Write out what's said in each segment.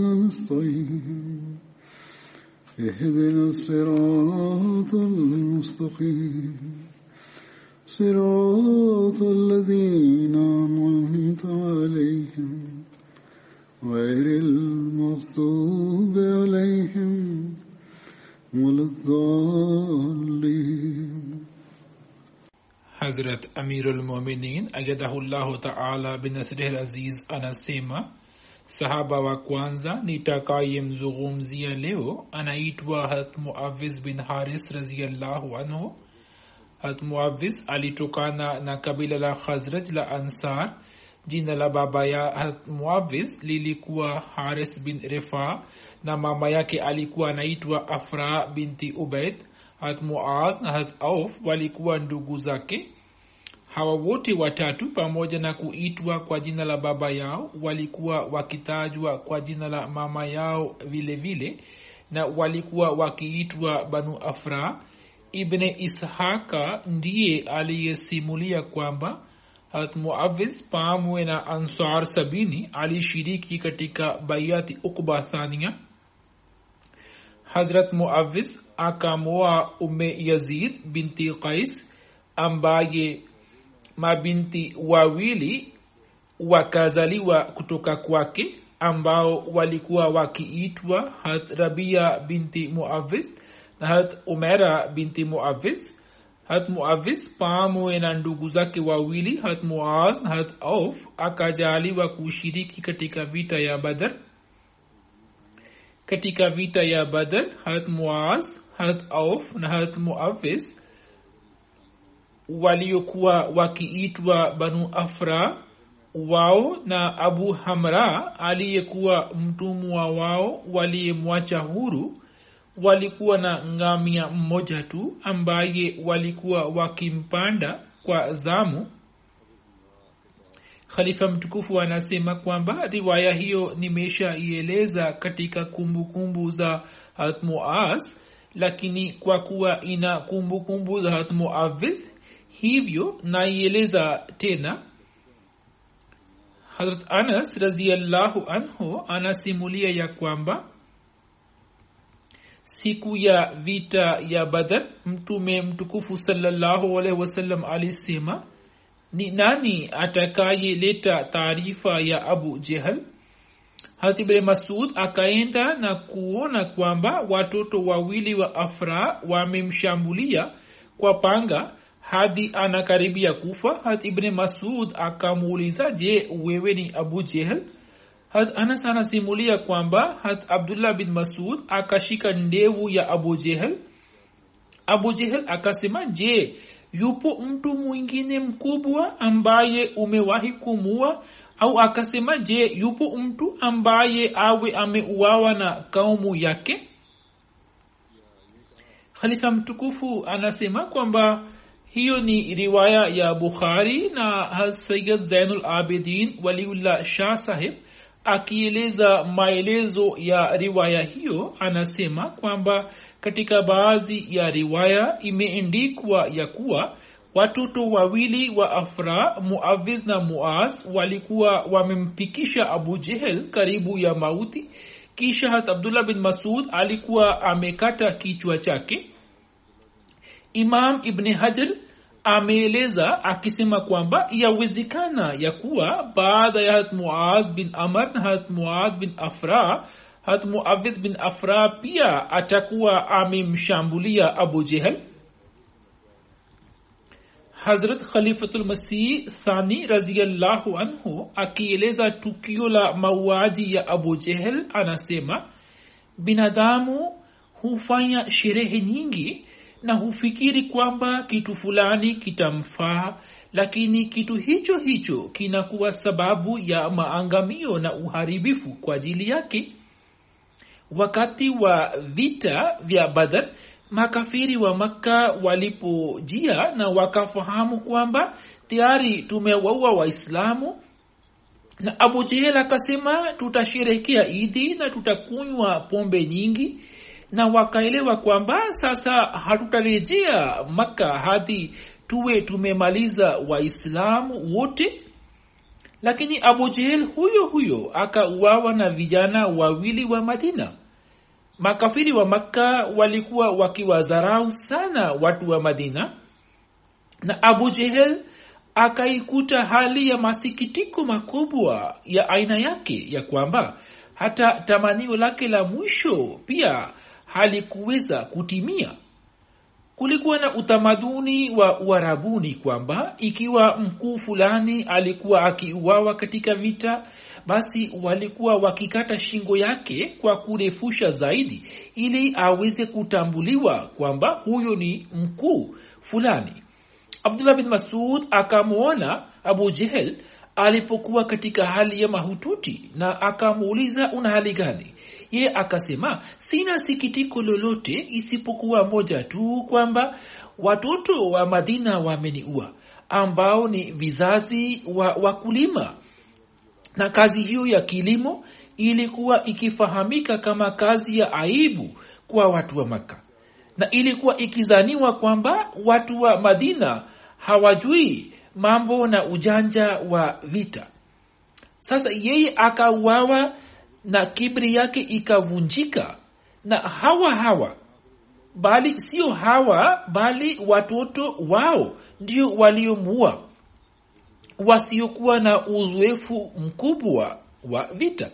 نستعين اهدنا الصراط المستقيم. صراط الذين أنعمت عليهم. غير المغضوب عليهم ولا الضالين. حضرت أمير المؤمنين أجده الله تعالى بنصره العزيز أنا سيما sahaba wa kwanza nitakayemzungumzia leo anaitwa hatmuavis bin haris raziallahu anhu. Hatmuavis alitokana na kabila la khazraj la ansar. Jina la baba ya hatmuavis lilikuwa haris bin rifa na mama yake alikuwa anaitwa afra binti ubaid. Hatmuaz na hat auf walikuwa ndugu zake hawa wote watatu pamoja na kuitwa kwa jina la baba yao walikuwa wakitajwa kwa jina la mama yao vile vile na walikuwa wakiitwa banu afra. Ibne ishaka ndiye aliyesimulia kwamba hat muaviz pamwe na ansar sabini alishiriki katika baiati ukba thania. Hazrat muavis akamoa ume yazid binti qais ambaye mabinti wawili wakazaliwa kutoka kwake ambao walikuwa wakiitwa hat rabia binti muavis na hat umera binti muavis hat muavis pamoja na ndugu zake wawili hat muaz na hat auf akajaliwa kushiriki katika vita ya badar katika vita ya badar hat muaz hat auf na hat muaviz waliokuwa wakiitwa banu afra wao na abu hamra aliyekuwa mtumwa wao waliyemwacha huru walikuwa na ngamia mmoja tu ambaye walikuwa wakimpanda kwa zamu. Khalifa mtukufu anasema kwamba riwaya hiyo nimeshaieleza katika kumbukumbu kumbu za hatmuas lakini kwa kuwa ina kumbukumbu kumbu za hatmuaviz hivyo naieleza tena harat anas raziallahu anhu anasimulia ya kwamba siku ya vita ya badar mtume mtukufu salllahu alaihi wasallam alisema ni nani atakayeleta taarifa ya abu jehal? Hatibre masud akaenda na kuona kwamba watoto wawili wa afra wamemshambulia kwa panga hadi anakaribia kufa. Hat ibne masud akamuuliza je wewe ni abu jehel hat anas anasimulia kwamba hat abdullah bin masud akashika ndevu ya abu jehel abu jehel akasema je yupo mtu mwingine mkubwa ambaye umewahi kumua au akasema je yupo mtu ambaye awe ameuawa na kaumu yake? Khalifa mtukufu anasema kwamba hiyo ni riwaya ya bukhari na hasayid zainul abidin waliullah shah sahib akieleza maelezo ya riwaya hiyo. Anasema kwamba katika baadhi ya riwaya imeendikwa ya kuwa watoto wawili wa afra muaviz na muaz walikuwa wamemfikisha abu jehel karibu ya mauti. Kisha hat abdullah bin masud alikuwa amekata kichwa chake imam ibni hajar ameeleza akisema kwamba yawezekana ya kuwa baada ya hat muaz bin amar na muaz bin afra hat muavidh bin afra pia atakuwa amemshambulia abu jehel hazrat khalifatulmasih thani raziallahu anhu akieleza tukio la mauaji ya abu jehel anasema binadamu hufanya sherehe nyingi na hufikiri kwamba kitu fulani kitamfaa lakini kitu hicho hicho kinakuwa sababu ya maangamio na uharibifu kwa ajili yake. Wakati wa vita vya badar makafiri wa makka walipojia na wakafahamu kwamba tayari tumewaua waislamu na abu jehel akasema tutasherekea idi na tutakunywa pombe nyingi na wakaelewa kwamba sasa hatutarejea makka hadi tuwe tumemaliza waislamu wote. Lakini abu jehel huyo huyo akauawa na vijana wawili wa madina. Makafiri wa makka walikuwa wakiwadharau sana watu wa madina. Na abu jehel akaikuta hali ya masikitiko makubwa ya aina yake ya kwamba hata tamanio lake la mwisho pia halikuweza kutimia. Kulikuwa na utamaduni wa uharabuni kwamba ikiwa mkuu fulani alikuwa akiuawa katika vita basi walikuwa wakikata shingo yake kwa kurefusha zaidi ili aweze kutambuliwa kwamba huyo ni mkuu fulani. Abdullah bin masud akamwona abu jehel alipokuwa katika hali ya mahututi na akamuuliza una hali gani ye akasema sina sikitiko lolote isipokuwa moja tu kwamba watoto wa madina wameniua ambao ni vizazi wa wakulima. Na kazi hiyo ya kilimo ilikuwa ikifahamika kama kazi ya aibu kwa watu wa maka na ilikuwa ikizaniwa kwamba watu wa madina hawajui mambo na ujanja wa vita. Sasa yeye akauawa na kibri yake ikavunjika na hawa hawa bali sio hawa bali watoto wao ndio waliomua wasiokuwa na uzoefu mkubwa wa vita.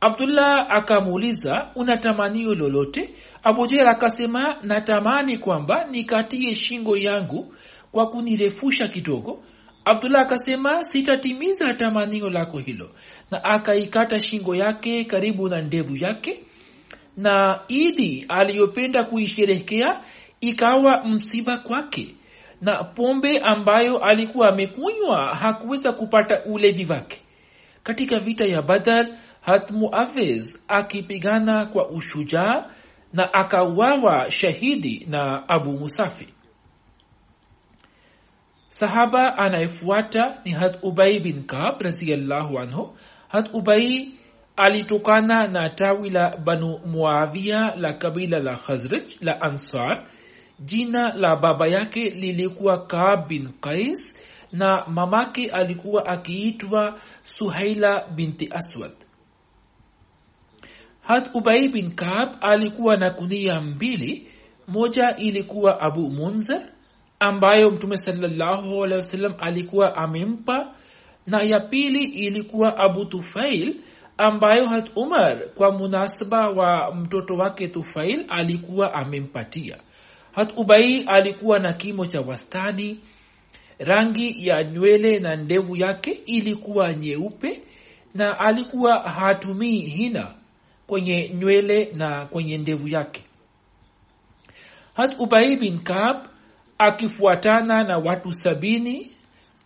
Abdullah akamuuliza una tamanio lolote? Abujer akasema natamani kwamba nikatie shingo yangu kwa kunirefusha kidogo abdullah akasema sitatimiza tamanio lako hilo. Na akaikata shingo yake karibu na ndevu yake. Na idi aliyopenda kuisherehekea ikawa msiba kwake. Na pombe ambayo alikuwa amekunywa hakuweza kupata ulevi wake. Katika vita ya badar hatmuafez akipigana kwa ushujaa na akauawa shahidi na abu musafi sahaba anayefuata ni hat ubai bin kab raziallahu anhu. Hat ubai alitokana na tawi la banu muavia la kabila la khazraj la ansar. Jina la baba yake lilikuwa kab bin qais na mamake alikuwa akiitwa suhaila binti aswad. Hat ubai bin kab alikuwa na kunia mbili. Moja ilikuwa abu munzar ambayo mtume wasallam alikuwa amempa. Na ya pili ilikuwa abu tufail ambayo hat umar kwa munasaba wa mtoto wake tufail alikuwa amempatia. Hat ubai alikuwa na kimo cha wastani rangi ya nywele na ndevu yake ilikuwa nyeupe na alikuwa hatumii hina kwenye nywele na kwenye ndevu yake. Hat ubai bin kab akifuatana na watu sabini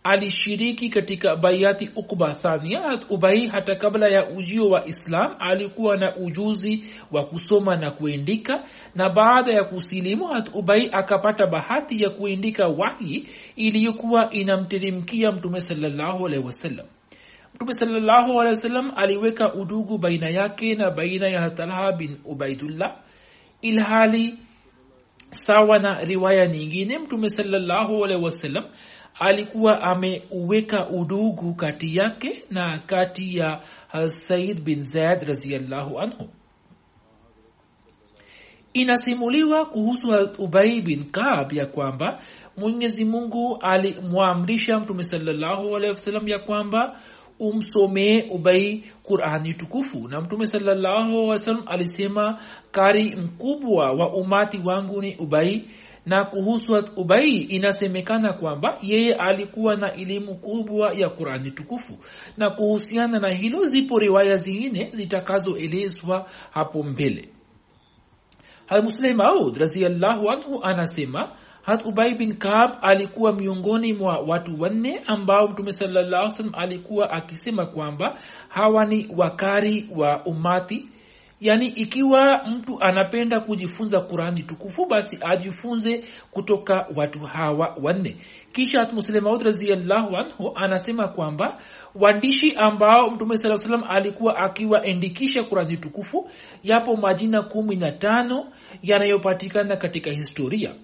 alishiriki katika baiati ukba thania ubai hata kabla ya ujio wa islam alikuwa na ujuzi wa kusoma na kuendika na baada ya kusilimu ubai akapata bahati ya kuendika wahi iliyokuwa inamteremkia mtume salallahu wasallam. Mtume salallahu aliweka udugu baina yake na baina ya talha bin ubaidullah ilhali sawa na riwaya nyingine mtume wasallam alikuwa ameuweka udugu kati yake na kati ya said bin zaid raziallahu anhu. Inasimuliwa kuhusu ubai bin kab ya kwamba mwenyezi mungu alimwamrisha mtume wasallam ya kwamba umsomee ubai qurani tukufu. Na mtume salallahu wasalam alisema kari mkubwa wa umati wangu ni ubai. Na kuhusu ubai inasemekana kwamba yeye alikuwa na elimu kubwa ya qurani tukufu. Na kuhusiana na hilo zipo riwaya zingine zitakazoelezwa hapo mbele. Hamusleh maud raziallahu anhu anasema hat ubai bin kab alikuwa miongoni mwa watu wanne ambao mtume salam alikuwa akisema kwamba hawa ni wakari wa umati. Yaani ikiwa mtu anapenda kujifunza qurani tukufu basi ajifunze kutoka watu hawa wanne. Kisha muslemaud raziallahu anhu anasema kwamba waandishi ambao mtume saa salam alikuwa akiwaendikisha qurani tukufu yapo majina kumi na tano yanayopatikana katika historia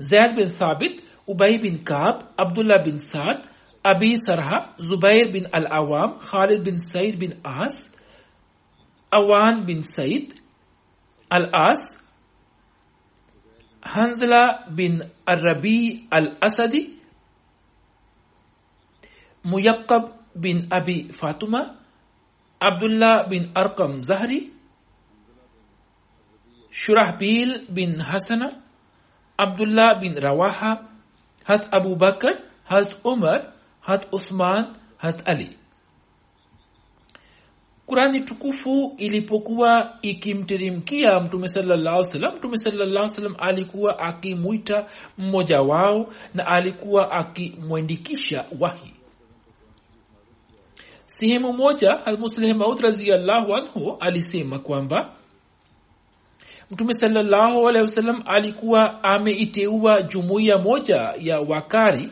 zaid bin thabit ubay bin kab abdullah bin saad abi sarha zubair bin al awam khalid bin said bin as awan bin said al as hanzla bin arabi al asadi muyaqab bin abi fatuma abdullah bin arkam zahri shurahbil bin hasana abdullah bin rawaha hat abu hat umar hat uthman hat ali. Kurani tukufu ilipokuwa ikimteremkia mtume salallahu salam mtume salallahu salam alikuwa akimwita mmoja wao na alikuwa akimwendikisha wahi. Sehemu moja almusleh raziallahu anhu alisema kwamba mtume salallahu alehi wasallam alikuwa ameiteua jumuiya moja ya wakari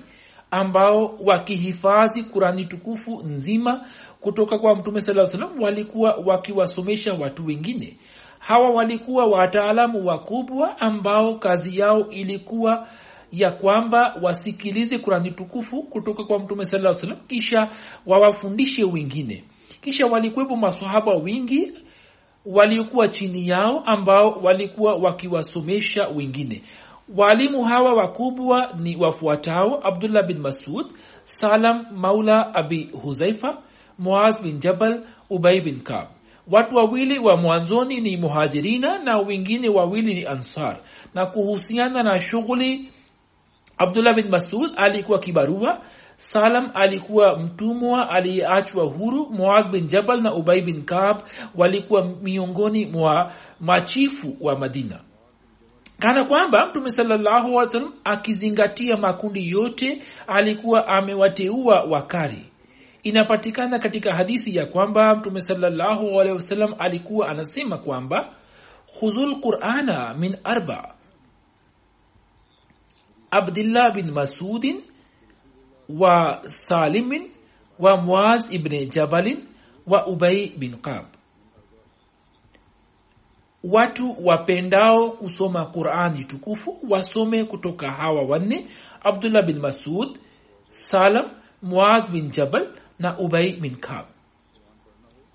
ambao wakihifadhi kurani tukufu nzima kutoka kwa mtume saa salam walikuwa wakiwasomesha watu wengine. Hawa walikuwa wataalamu wakubwa ambao kazi yao ilikuwa ya kwamba wasikilize kurani tukufu kutoka kwa mtume saa salam kisha wawafundishe wengine. Kisha walikuwepo masahaba wingi waliokuwa chini yao ambao walikuwa wakiwasomesha wengine. Waalimu hawa wakubwa ni wafuatao abdullah bin masud salam maula abi huzaifa muaz bin jabal ubai bin kab watu wawili wa mwanzoni ni muhajirina na wengine wawili ni ansar. Na kuhusiana na shughuli abdullah bin masud alikuwa kibarua salam alikuwa mtumwa aliyeachwa huru muaz bin jabal na ubai bin kab walikuwa miongoni mwa machifu wa madina. Kana kwamba mtume salallahu akizingatia makundi yote alikuwa amewateua wakari inapatikana katika hadisi ya kwamba mtume salallahu alikuwa anasema kwamba khuzul qurana min arba. Abdillah bin masudin wa salimin wa muaz ibni jabalin wa ubai bin qab. Watu wapendao kusoma qurani tukufu wasome kutoka hawa wanne abdullah bin masud salam muaz bin jabal na ubai bin kab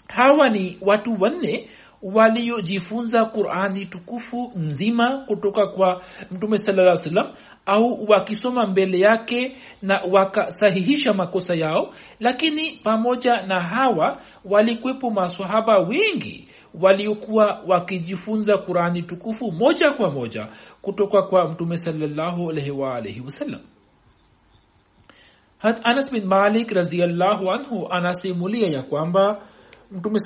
hawa ni watu wanne waliojifunza qurani tukufu nzima kutoka kwa mtume salaa salam au wakisoma mbele yake na wakasahihisha makosa yao lakini pamoja na hawa walikwepo masahaba wengi waliokuwa wakijifunza qurani tukufu moja kwa moja kutoka kwa mtume salallahu alaihi hat anas bin malik raziallahu anhu anasimulia ya kwamba mtume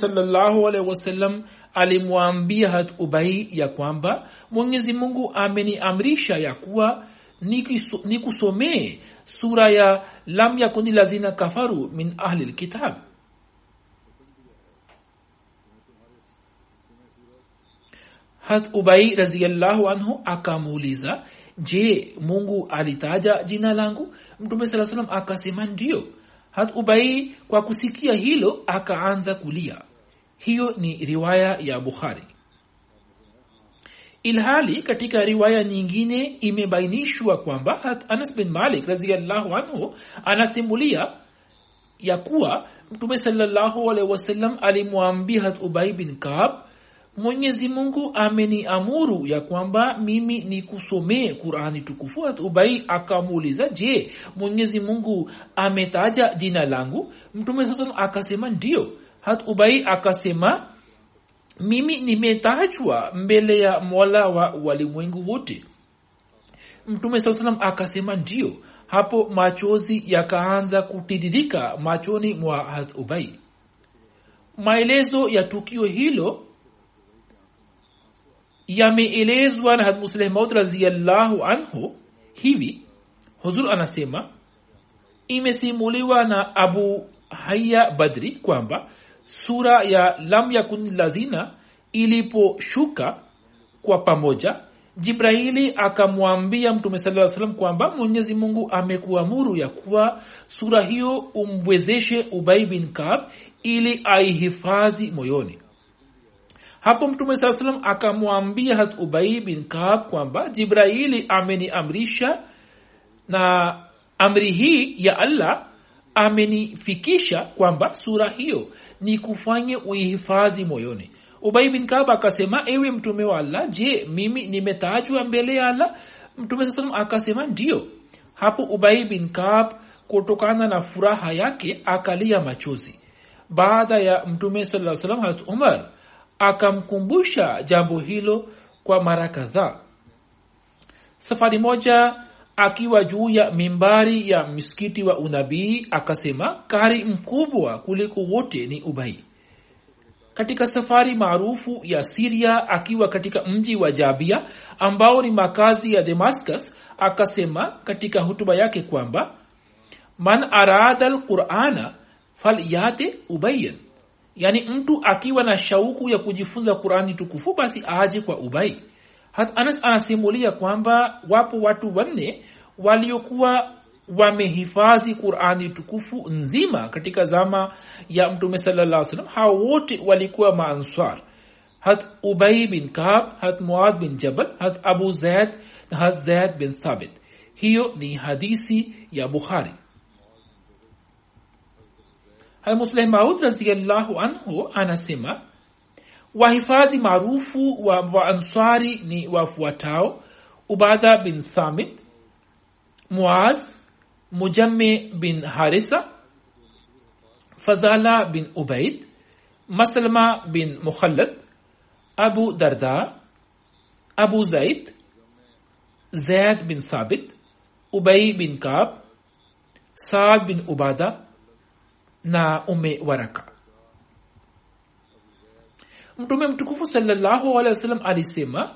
wasallam alimwambia hat ubai ya kwamba mwenyezi mungu ameniamrisha ya kuwa nikusomee sura ya lam yakuni lazina kafaru min ahli lkitab hat ubai raziallahu anhu akamuuliza je mungu alitaja jina langu? Mtume saa salam akasema ndio hat ubai kwa kusikia hilo akaanza kulia. Hiyo ni riwaya ya bukhari. Ilhali katika riwaya nyingine imebainishwa kwamba hat anas bin malik raziallahu anhu anasimulia ya kuwa mtume salallahu alaihi wasallam alimwambia hat ubai bin kab mwenyezi mungu ameniamuru ya kwamba mimi nikusomee qurani tukufu. Ubai akamuuliza je mwenyezi mungu ametaja jina langu? Mtume sasa akasema ndio hat ubai akasema mimi nimetajwa mbele ya mola wa walimwengu wote. Mtume saa salam akasema ndio hapo machozi yakaanza kutiririka machoni mwa hat ubai. Maelezo ya tukio hilo yameelezwa na hadmusleh maud raziallahu anhu hivi. Huzur anasema imesimuliwa na abu haya badri kwamba sura ya lam yakun lazina iliposhuka kwa pamoja jibraili akamwambia mtume saa salam kwamba mwenyezi mungu amekuamuru ya kuwa sura hiyo umwezeshe ubai bin kab ili aihifadhi moyoni hapo mtume saa salam akamwambia hat ubai bin kab kwamba jibraili ameniamrisha na amri hii ya allah amenifikisha kwamba sura hiyo ni kufanye uihifadhi moyoni. Ubai bin kab akasema ewe mtume wa allah je mimi nimetajwa mbele ya allah? Mtume saa salam akasema ndio hapo ubai bin kab kutokana na furaha yake akalia machozi. Baada ya mtume saa salam harat umar akamkumbusha jambo hilo kwa mara kadhaa. Safari moja akiwa juu ya mimbari ya msikiti wa unabii akasema kari mkubwa kuliko wote ni ubai. Katika safari maarufu ya siria akiwa katika mji wa jabia ambao ni makazi ya damascus akasema katika hutuba yake kwamba man arada lqurana falyate ubayan yaani mtu akiwa na shauku ya kujifunza qurani tukufu basi aje kwa ubai. Hat anas anasimulia kwamba wapo watu wanne waliokuwa wamehifadhi qurani tukufu nzima katika zama ya mtume salaa salam hao wote walikuwa maanswar. Hat ubai bin kab hat muad bin jabal hat abu zaid hat zaid bin thabit. Hiyo ni hadisi ya bukhari musleh maud raziallahu anhu anasema wahifadhi maarufu wa waanswari ni wafuatao ubada bin thamit muaz mujamme bin harisa fazala bin ubaid maslama bin mukhallad abu darda abu zaid zaid bin thabit ubay bin kab saad bin ubada na umewaraka. Mtume mtukufu salllahu alisema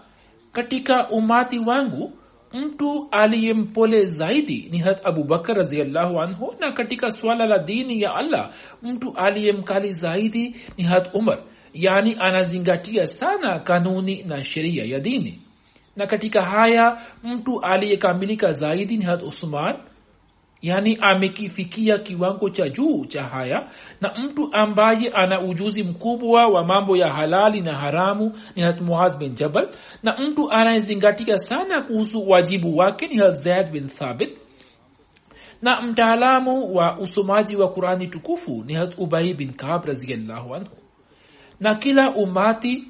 katika umati wangu mtu aliyempole zaidi ni hat abubakar raziallahu anhu na katika swala la dini ya allah mtu aliyemkali zaidi ni hat umar. Yaani anazingatia sana kanuni na sheria ya dini. Na katika haya mtu aliyekamilika zaidi ni hat usman yaani amekifikia kiwango cha juu cha haya na mtu ambaye ana ujuzi mkubwa wa mambo ya halali na haramu ni hat muaz bin jabal na mtu anayezingatia sana kuhusu wajibu wake ni hat bin thabit na mtaalamu wa usomaji wa qurani tukufu ni hat ubai bin kab raziallahu anhu. Na kila umati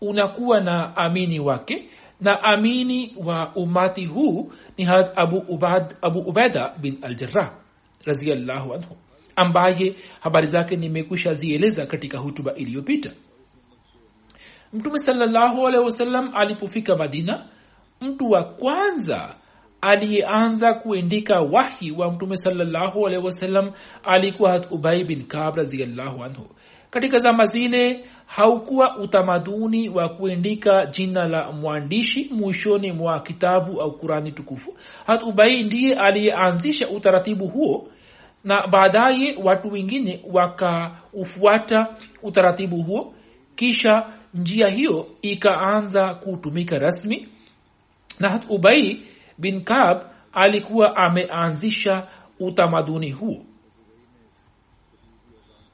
unakuwa na amini wake na amini wa umati huu ni had abu, ubad, abu ubeda bin aljarah raziallahu anhu ambaye habari zake nimekwisha zieleza katika hutuba iliyopita. Mtume salallahu alehi wasallam alipofika madina mtu wa kwanza aliyeanza kuendika wahi wa mtume salallahu alehi wasallam alikuwa hat ubai bin kab raziallahu anhu katika zama zile haukuwa utamaduni wa kuendika jina la mwandishi mwishoni mwa kitabu au kurani tukufu. Hat ubai ndiye aliyeanzisha utaratibu huo na baadaye watu wengine wakaufuata utaratibu huo. Kisha njia hiyo ikaanza kutumika rasmi. Na hat bin kab alikuwa ameanzisha utamaduni huo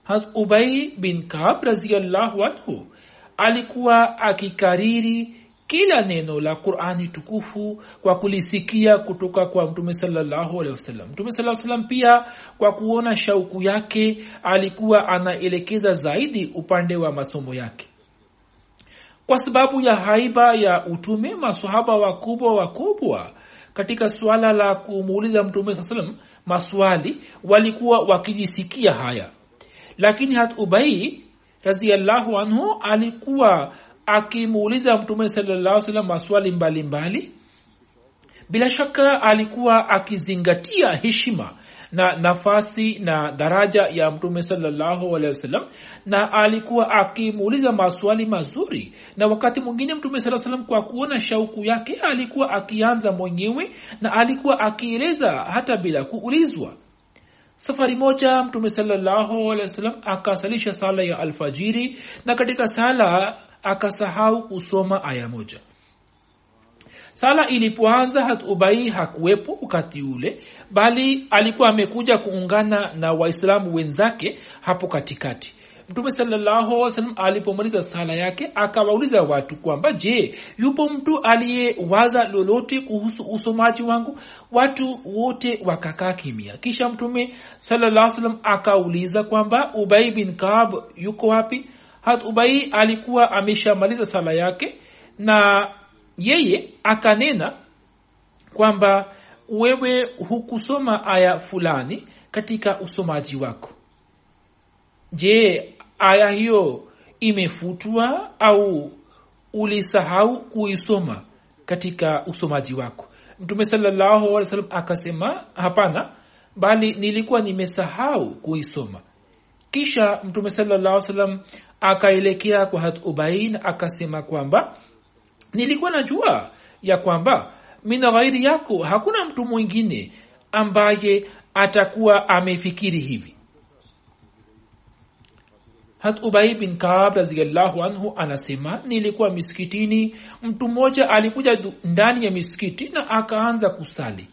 hat ubai bin kab raziallahu anhu alikuwa akikariri kila neno la qurani tukufu kwa kulisikia kutoka kwa mtume wasallam mtume saa pia kwa kuona shauku yake alikuwa anaelekeza zaidi upande wa masomo yake. Kwa sababu ya haiba ya utume masahaba wakubwa wakubwa katika suala la kumuuliza mtume saa salam maswali walikuwa wakijisikia haya lakini hat ubai raziallahu anhu alikuwa akimuuliza mtume salam maswali mbalimbali mbali. bila shaka alikuwa akizingatia heshima na nafasi na daraja ya mtume salallahu na alikuwa akimuuliza maswali mazuri na wakati mwingine mtume saa salam kwa kuona shauku yake alikuwa akianza mwenyewe na alikuwa akieleza hata bila kuulizwa safari moja mtume wasallam akasalisha sala ya alfajiri na katika sala akasahau kusoma aya moja. Sala ilipoanza hat ubai hakuwepo wakati ule bali alikuwa amekuja kuungana na waislamu wenzake hapo katikati mtume sallahualwasalam alipomaliza sala yake akawauliza watu kwamba je yupo mtu aliyewaza lolote kuhusu usomaji wangu? Watu wote wakakaa kimia kisha mtume salam akauliza kwamba ubai bin kab yuko wapi? Hat ubai alikuwa ameshamaliza sala yake na yeye akanena kwamba wewe hukusoma aya fulani katika usomaji wako. Je aya hiyo imefutwa au ulisahau kuisoma katika usomaji wako? Mtume salallahu akasema hapana bali nilikuwa nimesahau kuisoma. Kisha mtume salallahu salam akaelekea kwa hat ubain akasema kwamba nilikuwa najua ya kwamba mina ghairi yako hakuna mtu mwingine ambaye atakuwa amefikiri hivi hat ubai bin kaab raziallahu anhu anasema nilikuwa miskitini mtu mmoja alikuja ndani ya miskiti na akaanza kusali.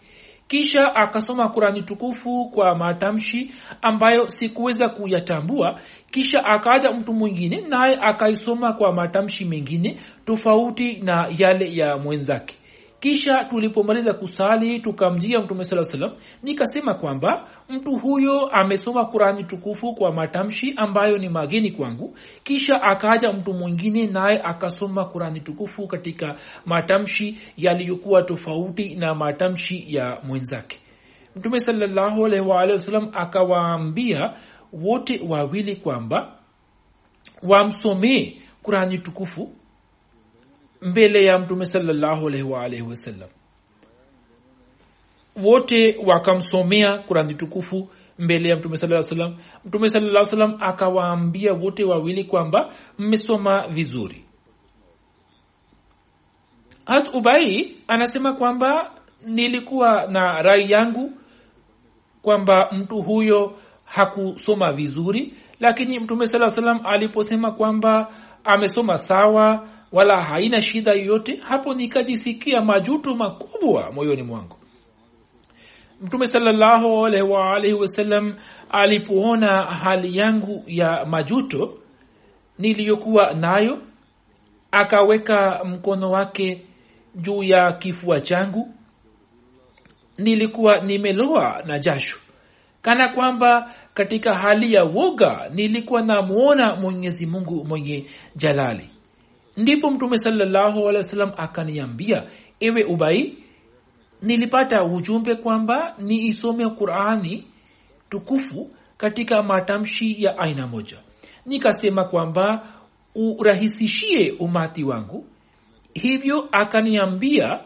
Kisha akasoma kurani tukufu kwa matamshi ambayo sikuweza kuyatambua. Kisha akaja mtu mwingine naye akaisoma kwa matamshi mengine tofauti na yale ya mwenzake kisha tulipomaliza kusali tukamjia mtume saa salam nikasema kwamba mtu huyo amesoma kurani tukufu kwa matamshi ambayo ni mageni kwangu. Kisha akaja mtu mwingine naye akasoma kurani tukufu katika matamshi yaliyokuwa tofauti na matamshi ya mwenzake. Mtume wasallam akawaambia wote wawili kwamba wamsomee kurani tukufu mbele ya mtume wasallam wote wakamsomea kurani tukufu mbele ya mtume saa salam mtume saa salam akawaambia wote wawili kwamba mmesoma vizuri. Hat ubai anasema kwamba nilikuwa na rai yangu kwamba mtu huyo hakusoma vizuri lakini mtume saa salam aliposema kwamba amesoma sawa wala haina shida yoyote hapo nikajisikia majuto makubwa moyoni mwangu. Mtume wasallam alipoona hali yangu ya majuto niliyokuwa nayo akaweka mkono wake juu ya kifua changu nilikuwa nimeloa na jasho kana kwamba katika hali ya woga nilikuwa namwona mwenyezi mungu mwenye jalali ndipo mtume salllahu alehi wa sallam akaniambia ewe ubai nilipata ujumbe kwamba niisome qurani tukufu katika matamshi ya aina moja. Nikasema kwamba urahisishie umati wangu. Hivyo akaniambia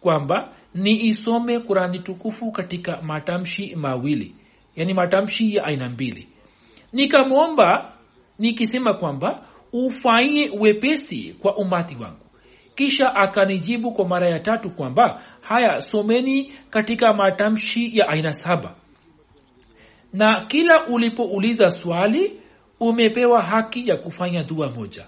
kwamba niisome qurani tukufu katika matamshi mawili yani matamshi ya aina mbili. Nikamwomba nikisema kwamba ufanye wepesi kwa umati wangu. Kisha akanijibu kwa mara ya tatu kwamba haya someni katika matamshi ya aina saba. Na kila ulipouliza swali umepewa haki ya kufanya dua moja.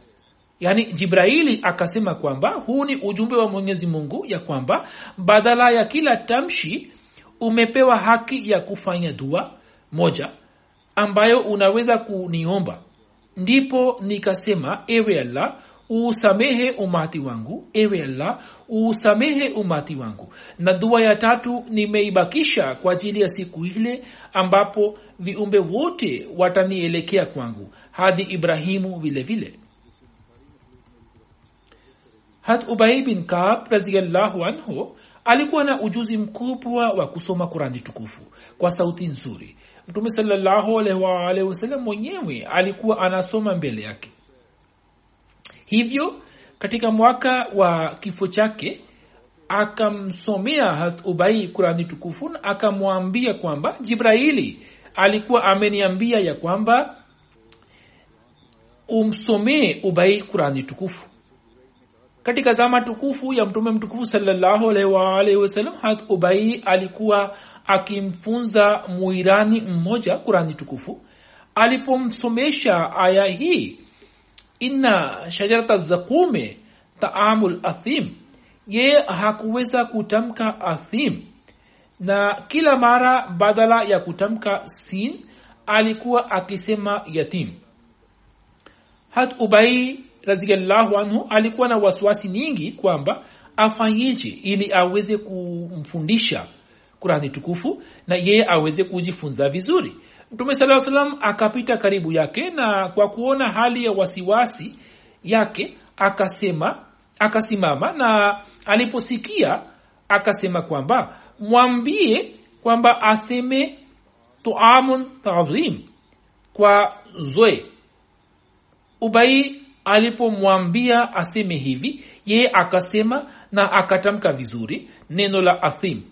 Yaani jibraili akasema kwamba huu ni ujumbe wa mwenyezi mungu ya kwamba badala ya kila tamshi umepewa haki ya kufanya dua moja ambayo unaweza kuniomba ndipo nikasema ewe allah usamehe umati wangu. Ewe allah usamehe umati wangu. Na dua ya tatu nimeibakisha kwa ajili ya siku ile ambapo viumbe wote watanielekea kwangu. Hadi ibrahimu vile vile hat ubai bin kab raziallahu anhu alikuwa na ujuzi mkubwa wa kusoma kurani tukufu kwa sauti nzuri. Mtume salallahu wasallam mwenyewe alikuwa anasoma mbele yake. Hivyo katika mwaka wa kifo chake akamsomea hat ubai kurani tukufu na akamwambia kwamba jibraili alikuwa ameniambia ya kwamba umsomee ubai kurani tukufu katika zama tukufu ya mtume mtukufu salallahu alaihi ubai alikuwa akimfunza muirani mmoja kurani tukufu. Alipomsomesha aya hii inna shajarata zakume taamul athim yeye hakuweza kutamka athim. Na kila mara badala ya kutamka sin alikuwa akisema yatim. Hat ubai raziallahu anhu alikuwa na wasiwasi nyingi kwamba afanyeje ili aweze kumfundisha kurani tukufu na yeye aweze kujifunza vizuri. Mtume saa salam akapita karibu yake na kwa kuona hali ya wasiwasi yake akasema akasimama na aliposikia akasema kwamba mwambie kwamba aseme tuamun tadhim kwa zoe ubai alipomwambia aseme hivi yeye akasema na akatamka vizuri neno la athim.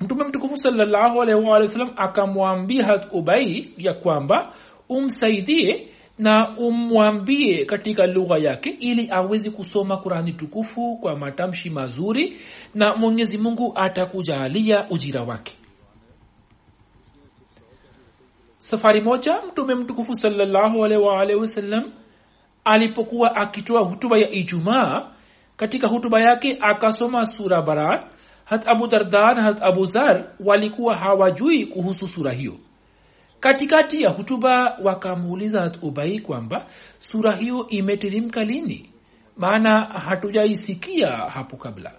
Mtume mtukufu sallam akamwambia hat ubai ya kwamba umsaidie na umwambie katika lugha yake ili aweze kusoma qurani tukufu kwa matamshi mazuri na mwenyezi mungu atakujalia ujira wake. Safari moja mtume mtukufu wasallam alipokuwa akitoa hutuba ya ijumaa katika hutuba yake akasoma sura barat hat abu dardan hat abu zar walikuwa hawajui kuhusu sura hiyo. Katikati ya hutuba wakamuuliza hat ubai kwamba sura hiyo imeterimka lini? Maana hatujaisikia hapo kabla.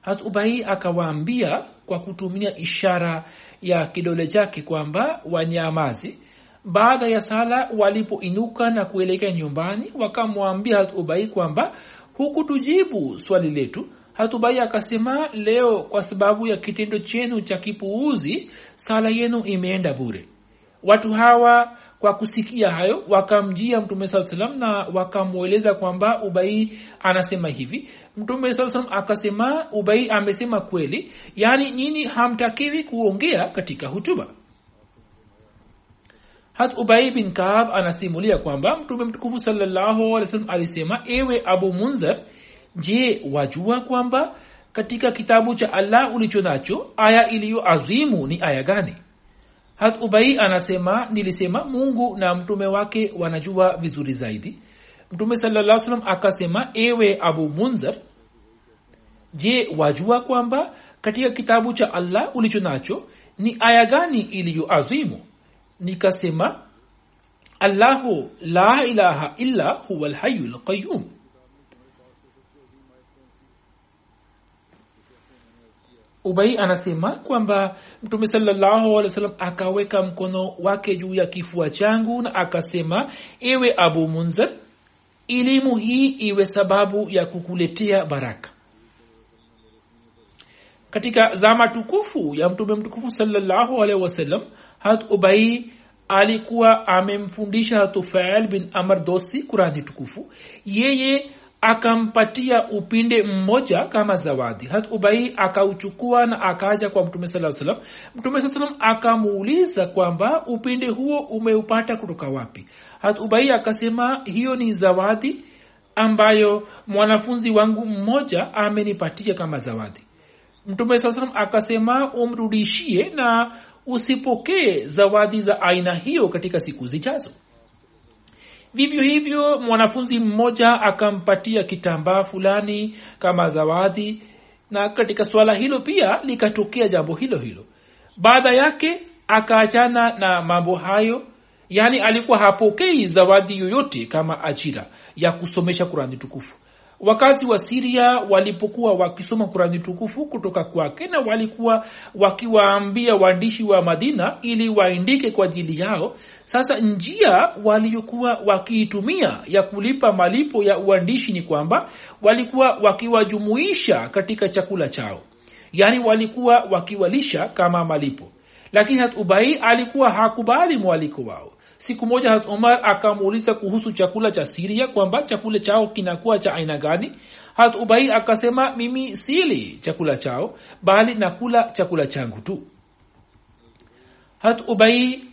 Hat ubai akawaambia kwa kutumia ishara ya kidole chake kwamba wanyamazi baada ya sala walipoinuka na kuelekea nyumbani wakamwambia hatubai kwamba hukutujibu swali letu. Hatubai akasema leo kwa sababu ya kitendo chenu cha kipuuzi sala yenu imeenda bure. Watu hawa kwa kusikia hayo wakamjia mtume saa salam na wakamweleza kwamba ubai anasema hivi. Mtume saa salam akasema ubai amesema kweli yaani nyini hamtakiwi kuongea katika hutuba hat ubai bin kaab anasimulia kwamba mtume mtukufu salallahu alisema ewe abu munzar je wajua kwamba katika kitabu cha allah ulicho nacho aya iliyo azimu ni aya gani? Hat ubai anasema nilisema mungu na mtume wake wanajua vizuri zaidi. Mtume salaa akasema ewe abu munzar je wajua kwamba katika kitabu cha allah ulicho nacho ni aya gani iliyo azimu nikasema allahu la ilaha illa huwa lhayu lqayum ubai anasema kwamba mtume wa akaweka mkono wake juu ya kifua changu na akasema ewe abu munzar elimu hii iwe sababu ya kukuletea baraka. Katika zama tukufu ya mtume mtukufu salallahu wasalam wasallam hat ubai alikuwa amemfundisha hatufail bin amr dosi kurani tukufu. Yeye akampatia upinde mmoja kama zawadi. Hat ubai akauchukua na akaja kwa mtume saa salam mtume saa salam akamuuliza kwamba upinde huo umeupata kutoka wapi? Hat ubai akasema hiyo ni zawadi ambayo mwanafunzi wangu mmoja amenipatia kama zawadi. Mtume saa salam akasema umrudishie na usipokee zawadi za aina hiyo katika siku zijazo. Vivyo hivyo mwanafunzi mmoja akampatia kitambaa fulani kama zawadi na katika swala hilo pia likatokea jambo hilo hilo. Baada yake akaachana na mambo hayo yaani alikuwa hapokei zawadi yoyote kama ajira ya kusomesha kurani tukufu wakati wa siria walipokuwa wakisoma kurani tukufu kutoka kwake na walikuwa wakiwaambia waandishi wa madina ili waandike kwa ajili yao sasa njia waliokuwa wakiitumia ya kulipa malipo ya uandishi ni kwamba walikuwa wakiwajumuisha katika chakula chao. Yaani walikuwa wakiwalisha kama malipo. Lakini hat ubai alikuwa hakubali mwaliko wao siku moja hat umar akamuuliza kuhusu chakula cha siria kwamba chakula chao kinakuwa cha aina gani. Hat ubai akasema mimi sili chakula chao bali nakula chakula changu tu. Hat ubai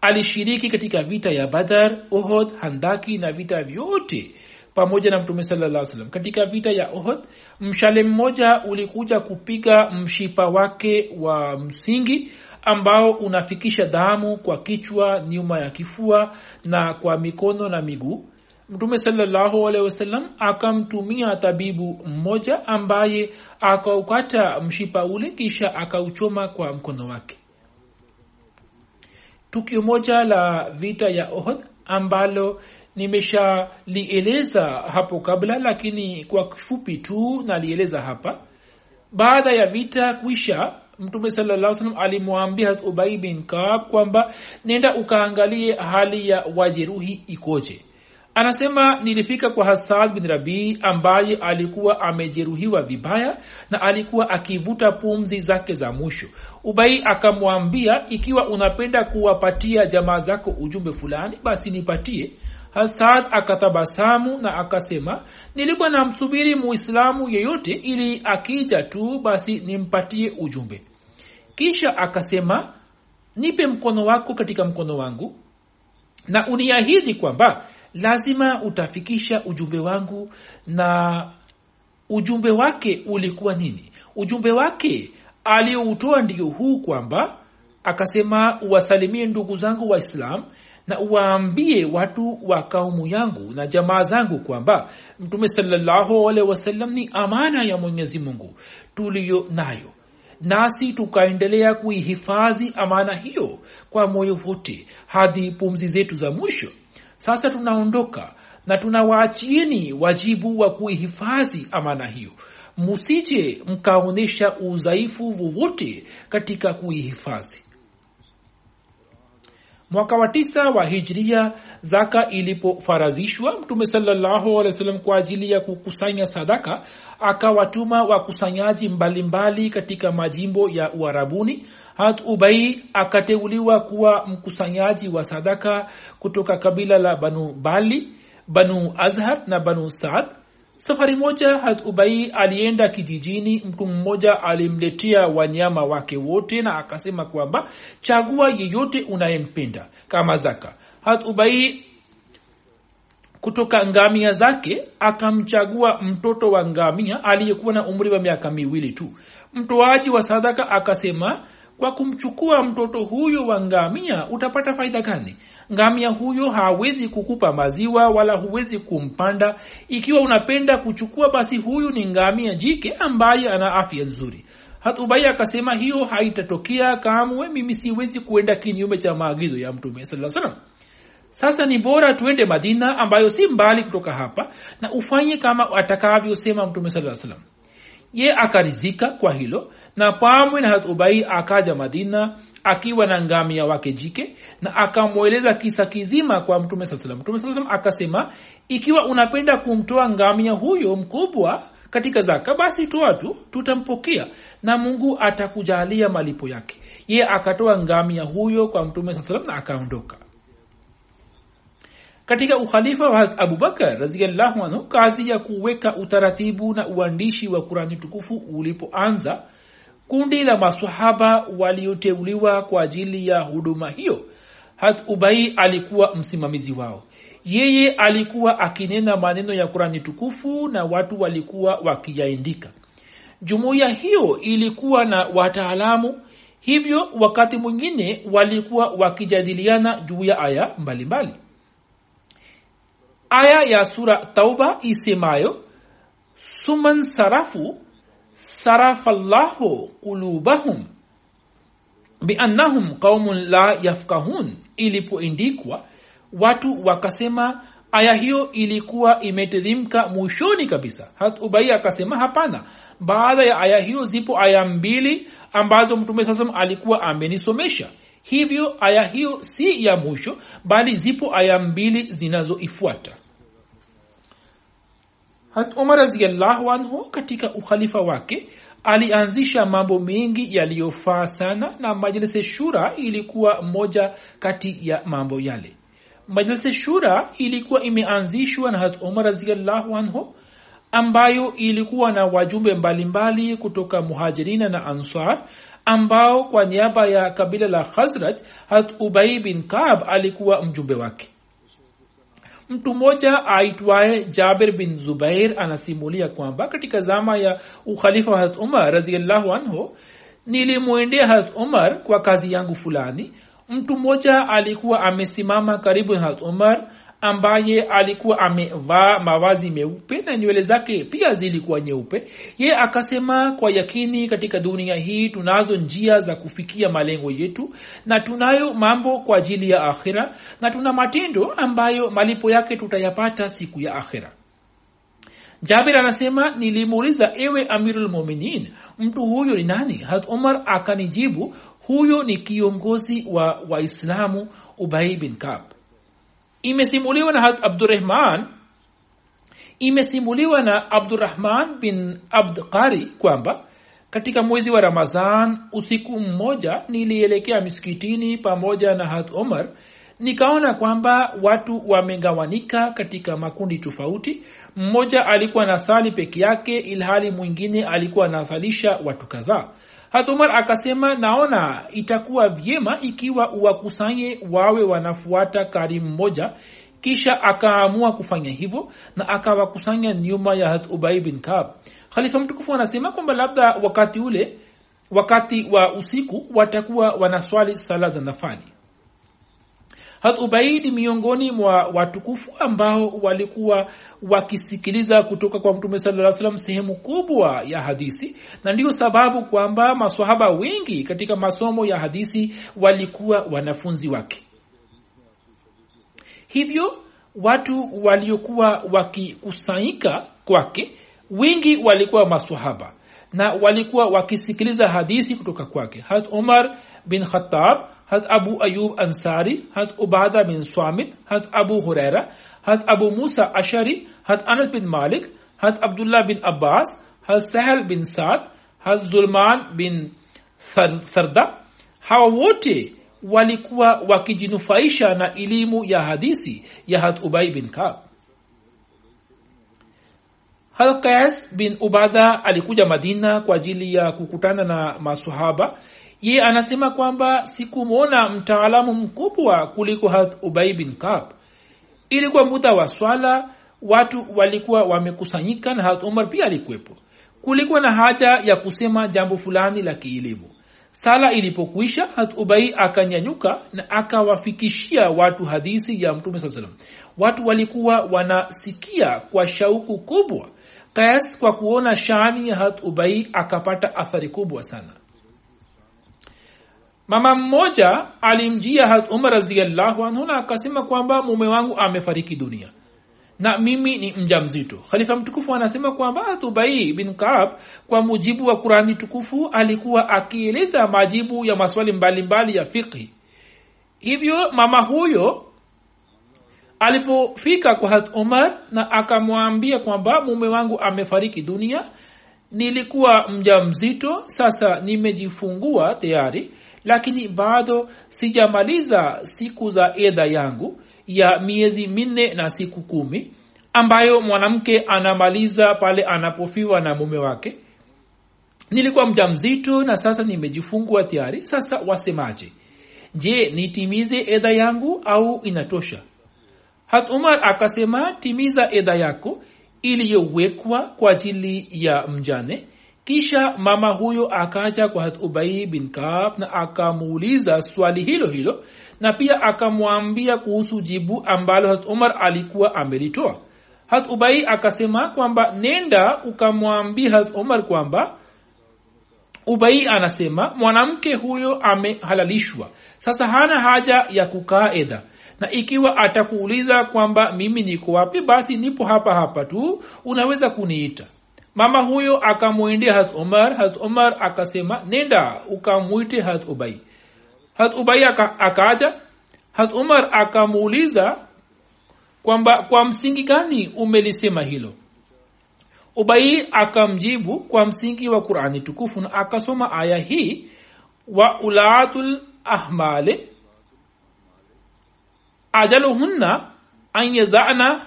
alishiriki katika vita ya badar uhod handaki na vita vyote pamoja na mtume salaa katika vita ya ohod mshale mmoja ulikuja kupiga mshipa wake wa msingi ambao unafikisha damu kwa kichwa nyuma ya kifua na kwa mikono na miguu. Mtume salllahu alehi wasallam akamtumia tabibu mmoja ambaye akaukata mshipa ule kisha akauchoma kwa mkono wake. Tukio moja la vita ya ohd ambalo nimeshalieleza hapo kabla lakini kwa kifupi tu nalieleza hapa. Baada ya vita kuisha mtume salaa salam alimwambia ubai bin kaab kwamba nenda ukaangalie hali ya wajeruhi ikoje. Anasema nilifika kwa hasad bin rabii ambaye alikuwa amejeruhiwa vibaya na alikuwa akivuta pumzi zake za mwisho. Ubai akamwambia ikiwa unapenda kuwapatia jamaa zako ujumbe fulani basi nipatie. Hasad akatabasamu na akasema nilikuwa namsubiri muislamu yeyote ili akija tu basi nimpatie ujumbe kisha akasema nipe mkono wako katika mkono wangu na uniahidi kwamba lazima utafikisha ujumbe wangu na ujumbe wake ulikuwa nini. Ujumbe wake aliyoutoa ndio huu kwamba akasema uwasalimie ndugu zangu waislam na uwaambie watu wa kaumu yangu na jamaa zangu kwamba mtume salallahu alehi ni amana ya mwenyezi mungu tuliyo nayo nasi tukaendelea kuihifadhi amana hiyo kwa moyo wote hadi pumzi zetu za mwisho. Sasa tunaondoka na tunawaachieni wajibu wa kuihifadhi amana hiyo. Musije mkaonyesha udhaifu wowote katika kuihifadhi mwaka wa tisa wa hijria zaka ilipofarazishwa mtume sallahualwasalam kwa ajili ya kukusanya sadaka akawatuma wakusanyaji mbalimbali katika majimbo ya uharabuni hat ubai akateuliwa kuwa mkusanyaji wa sadaka kutoka kabila la banu bali banu azhar na banu saad safari moja hat ubai alienda kijijini mtu mmoja alimletea wanyama wake wote na akasema kwamba chagua yeyote unayempenda kama zaka. Hat ubai kutoka ngamia zake akamchagua mtoto wa ngamia aliyekuwa na umri wa miaka miwili tu. Mtoaji wa sadaka akasema kwa kumchukua mtoto huyo wa ngamia utapata faida gani? Ngamia huyo hawezi kukupa maziwa wala huwezi kumpanda. Ikiwa unapenda kuchukua basi huyu ni ngamia jike ambaye ana afya nzuri. Hatubai akasema hiyo haitatokea kamwe mimi siwezi kuenda kinyume cha maagizo ya mtume saa salam sasa ni bora tuende madina ambayo si mbali kutoka hapa na ufanye kama atakavyosema mtume saa salam ye akarizika kwa hilo na pamwe na hatubai akaja madina akiwa na ngamia wake jike na akamweleza kisa kizima kwa mtume saa salam mtume saa akasema ikiwa unapenda kumtoa ngamia huyo mkubwa katika zaka basi toa tu tutampokea na mungu atakujalia malipo yake. Ye akatoa ngamia huyo kwa mtume saa na akaondoka. Katika ukhalifa wa abubakar raziallahu anhu kazi ya kuweka utaratibu na uandishi wa kurani tukufu ulipoanza kundi la masahaba walioteuliwa kwa ajili ya huduma hiyo. Hat ubai alikuwa msimamizi wao. Yeye alikuwa akinena maneno ya kurani tukufu na watu walikuwa wakiyaindika. Jumuiya hiyo ilikuwa na wataalamu hivyo wakati mwingine walikuwa wakijadiliana juu ya aya mbalimbali. Mbali aya ya sura tauba isemayo suman sarafu sarafallahu qulubahum biannahum qaumun la yafkahun ilipoindikwa watu wakasema aya hiyo ilikuwa imeteremka mwishoni kabisa. Hat ubai akasema hapana baada ya aya hiyo zipo aya mbili ambazo mtume saa alikuwa amenisomesha. Hivyo aya hiyo si ya mwisho bali zipo aya mbili zinazoifuata hat umar anhu katika ukhalifa wake alianzisha mambo mengi yaliyofaa sana na majlisi shura ilikuwa moja kati ya mambo yale. Majlisi shura ilikuwa imeanzishwa na hat umar raziallahu anhu ambayo ilikuwa na wajumbe mbalimbali mbali kutoka muhajirina na ansar ambao kwa niaba ya kabila la khazraj hat ubai bin kab alikuwa mjumbe wake mtu mmoja aitwaye jaber bin zubair anasimulia kwamba katika zama ya ukhalifa wa hat umar raziallahu anhu nilimwendea harat umar kwa kazi yangu fulani. Mtu mmoja alikuwa amesimama karibu na harat umar ambaye alikuwa amevaa mavazi meupe na nywele zake pia zilikuwa nyeupe ye akasema kwa yakini katika dunia hii tunazo njia za kufikia malengo yetu na tunayo mambo kwa ajili ya akhira na tuna matendo ambayo malipo yake tutayapata siku ya akhira. Jabir anasema nilimuuliza ewe amirulmuminin mtu huyo ni nani? Hat umar akanijibu huyo ni kiongozi wa waislamu ubai bin kab imesimuliwa na hat abdurahman imesimuliwa na abdurahman bin abd qari kwamba katika mwezi wa ramazan usiku mmoja nilielekea miskitini pamoja na hat omar nikaona kwamba watu wamegawanika katika makundi tofauti. Mmoja alikuwa na sali peke yake ilhali mwingine alikuwa anasalisha watu kadhaa hatumar akasema naona itakuwa vyema ikiwa uwakusanye wawe wanafuata karimu mmoja kisha akaamua kufanya hivyo na akawakusanya nyuma ya hat ubai bin kab khalifa mtukufu anasema kwamba labda wakati ule wakati wa usiku watakuwa wanaswali sala za nafali hat ubaidi miongoni mwa watukufu ambao walikuwa wakisikiliza kutoka kwa mtume saa salam sehemu kubwa ya hadisi na ndiyo sababu kwamba maswahaba wengi katika masomo ya hadisi walikuwa wanafunzi wake. Hivyo watu waliokuwa wakikusanyika kwake wengi walikuwa maswahaba na walikuwa wakisikiliza hadisi kutoka kwake. Hat umar bin khatab hat abu ayub ansari hat ubada bin swamit hat abu huraira hat abu musa ashari hat anas bin malik hat abdullah bin abbas hat sahel bin saad hat zulman bin sarda hawa wote walikuwa wakijinufaisha na elimu ya hadisi ya hat ubai bin kab halqas bin ubada alikuja madina kwa ajili ya kukutana na masahaba ye anasema kwamba sikumwona mtaalamu mkubwa kuliko hat ubai bin kab. Ilikuwa muda wa swala watu walikuwa wamekusanyika na hat umar pia alikuwepo. Kulikuwa na haja ya kusema jambo fulani la kielimu. Sala ilipokwisha hat ubai akanyanyuka na akawafikishia watu hadisi ya mtume saa salam watu walikuwa wanasikia kwa shauku kubwa kayas kwa kuona shani ya hat ubai akapata athari kubwa sana mama mmoja alimjia hat umar raziallahu anhu na akasema kwamba mume wangu amefariki dunia. Na mimi ni mja mzito khalifa mtukufu anasema kwamba hatubai bin kaab kwa mujibu wa kurani tukufu alikuwa akieleza majibu ya maswali mbalimbali mbali ya fiqhi hivyo mama huyo alipofika kwa hat umar na akamwambia kwamba mume wangu amefariki dunia nilikuwa mja mzito sasa nimejifungua tayari lakini bado sijamaliza siku za edha yangu ya miezi minne na siku kumi ambayo mwanamke anamaliza pale anapofiwa na mume wake. Nilikuwa mja mzito na sasa nimejifungua tayari. Sasa wasemaje? Je nitimize edha yangu au inatosha? Hat umar akasema timiza edha yako iliyowekwa kwa ajili ya mjane kisha mama huyo akaja kwa hat ubai bin kab na akamuuliza swali hilo hilo na pia akamwambia kuhusu jibu ambalo hat umar alikuwa amelitoa. Hat ubai akasema kwamba nenda ukamwambia hat umar kwamba ubai anasema mwanamke huyo amehalalishwa. Sasa hana haja ya kukaa edha. Na ikiwa atakuuliza kwamba mimi niko wapi basi nipo hapa hapa tu unaweza kuniita mama huyo akamwendea hat umar hat umar akasema nenda ukamwite hat ubai. Hat ubai akaaja hat umar akamuuliza kwamba kwa msingi gani umelisema hilo? Ubai akamjibu kwa msingi wa qurani tukufu na akasoma aya hii wa ulatul ahmali ajaluhunna an yazana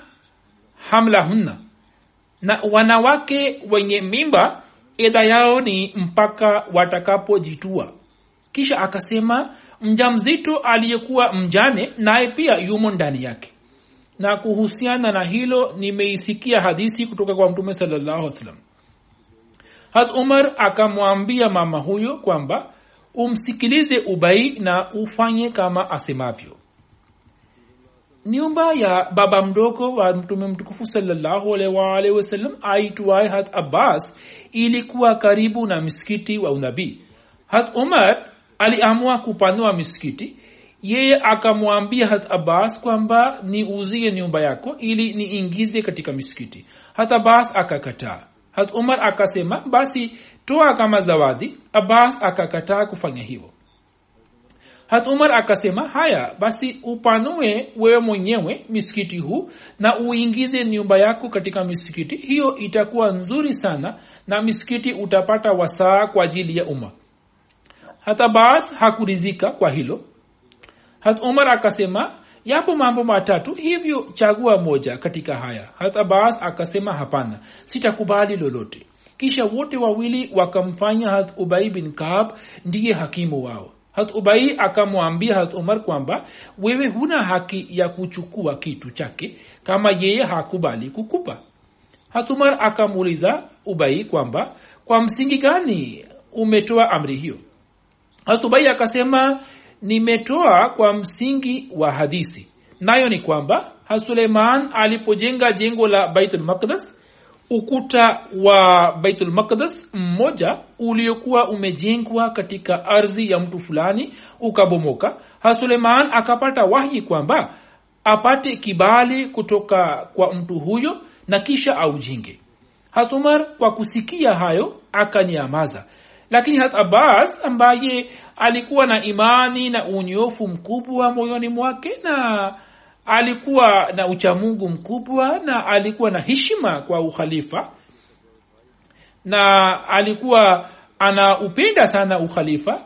hamlahunna na wanawake wenye mimba edha yao ni mpaka watakapojitua. Kisha akasema mja mzito aliyekuwa mjane naye pia yumo ndani yake. Na kuhusiana na hilo nimeisikia hadisi kutoka kwa mtume salllahu salam had umar akamwambia mama huyo kwamba umsikilize ubai na ufanye kama asemavyo nyumba ya baba mdogo wa mtume mtukufu salllahualwalhi wasallam aitwaye hat abbas ilikuwa karibu na misikiti wa unabii. Hat umar aliamua kupanua misikiti yeye akamwambia hat abbas kwamba niuzie nyumba yako ili niingize katika misikiti hat abbas akakataa. Hat umar akasema basi toa kama zawadi. Abbas akakataa kufanya hivyo hat umar akasema haya basi upanue wewe mwenyewe misikiti huu na uingize nyumba yako katika misikiti. Hiyo itakuwa nzuri sana na misikiti utapata wasaa kwa ajili ya umma. Hata baas hakurizika kwa hilo. Hat umar akasema yapo mambo matatu hivyo chagua moja katika haya. Hata baas akasema hapana sitakubali lolote. Kisha wote wawili wakamfanya hat ubai bin kaab ndiye hakimu wao hat ubai akamwambia hat umar kwamba wewe huna haki ya kuchukua kitu chake kama yeye hakubali kukupa. Hat akamuuliza ubai kwamba kwa msingi gani umetoa amri hiyo? Hat ubai akasema nimetoa kwa msingi wa hadisi. Nayo ni kwamba hasuleiman alipojenga jengo la baitul maqdas ukuta wa baitul maqdas mmoja uliokuwa umejengwa katika ardhi ya mtu fulani ukabomoka. Hasuleman akapata wahyi kwamba apate kibali kutoka kwa mtu huyo na kisha aujinge. Hatumar kwa kusikia hayo akanyamaza lakini hat abbas ambaye alikuwa na imani na unyofu mkubwa moyoni mwake na alikuwa na uchamungu mkubwa na alikuwa na heshima kwa ukhalifa. Na alikuwa anaupenda sana ukhalifa.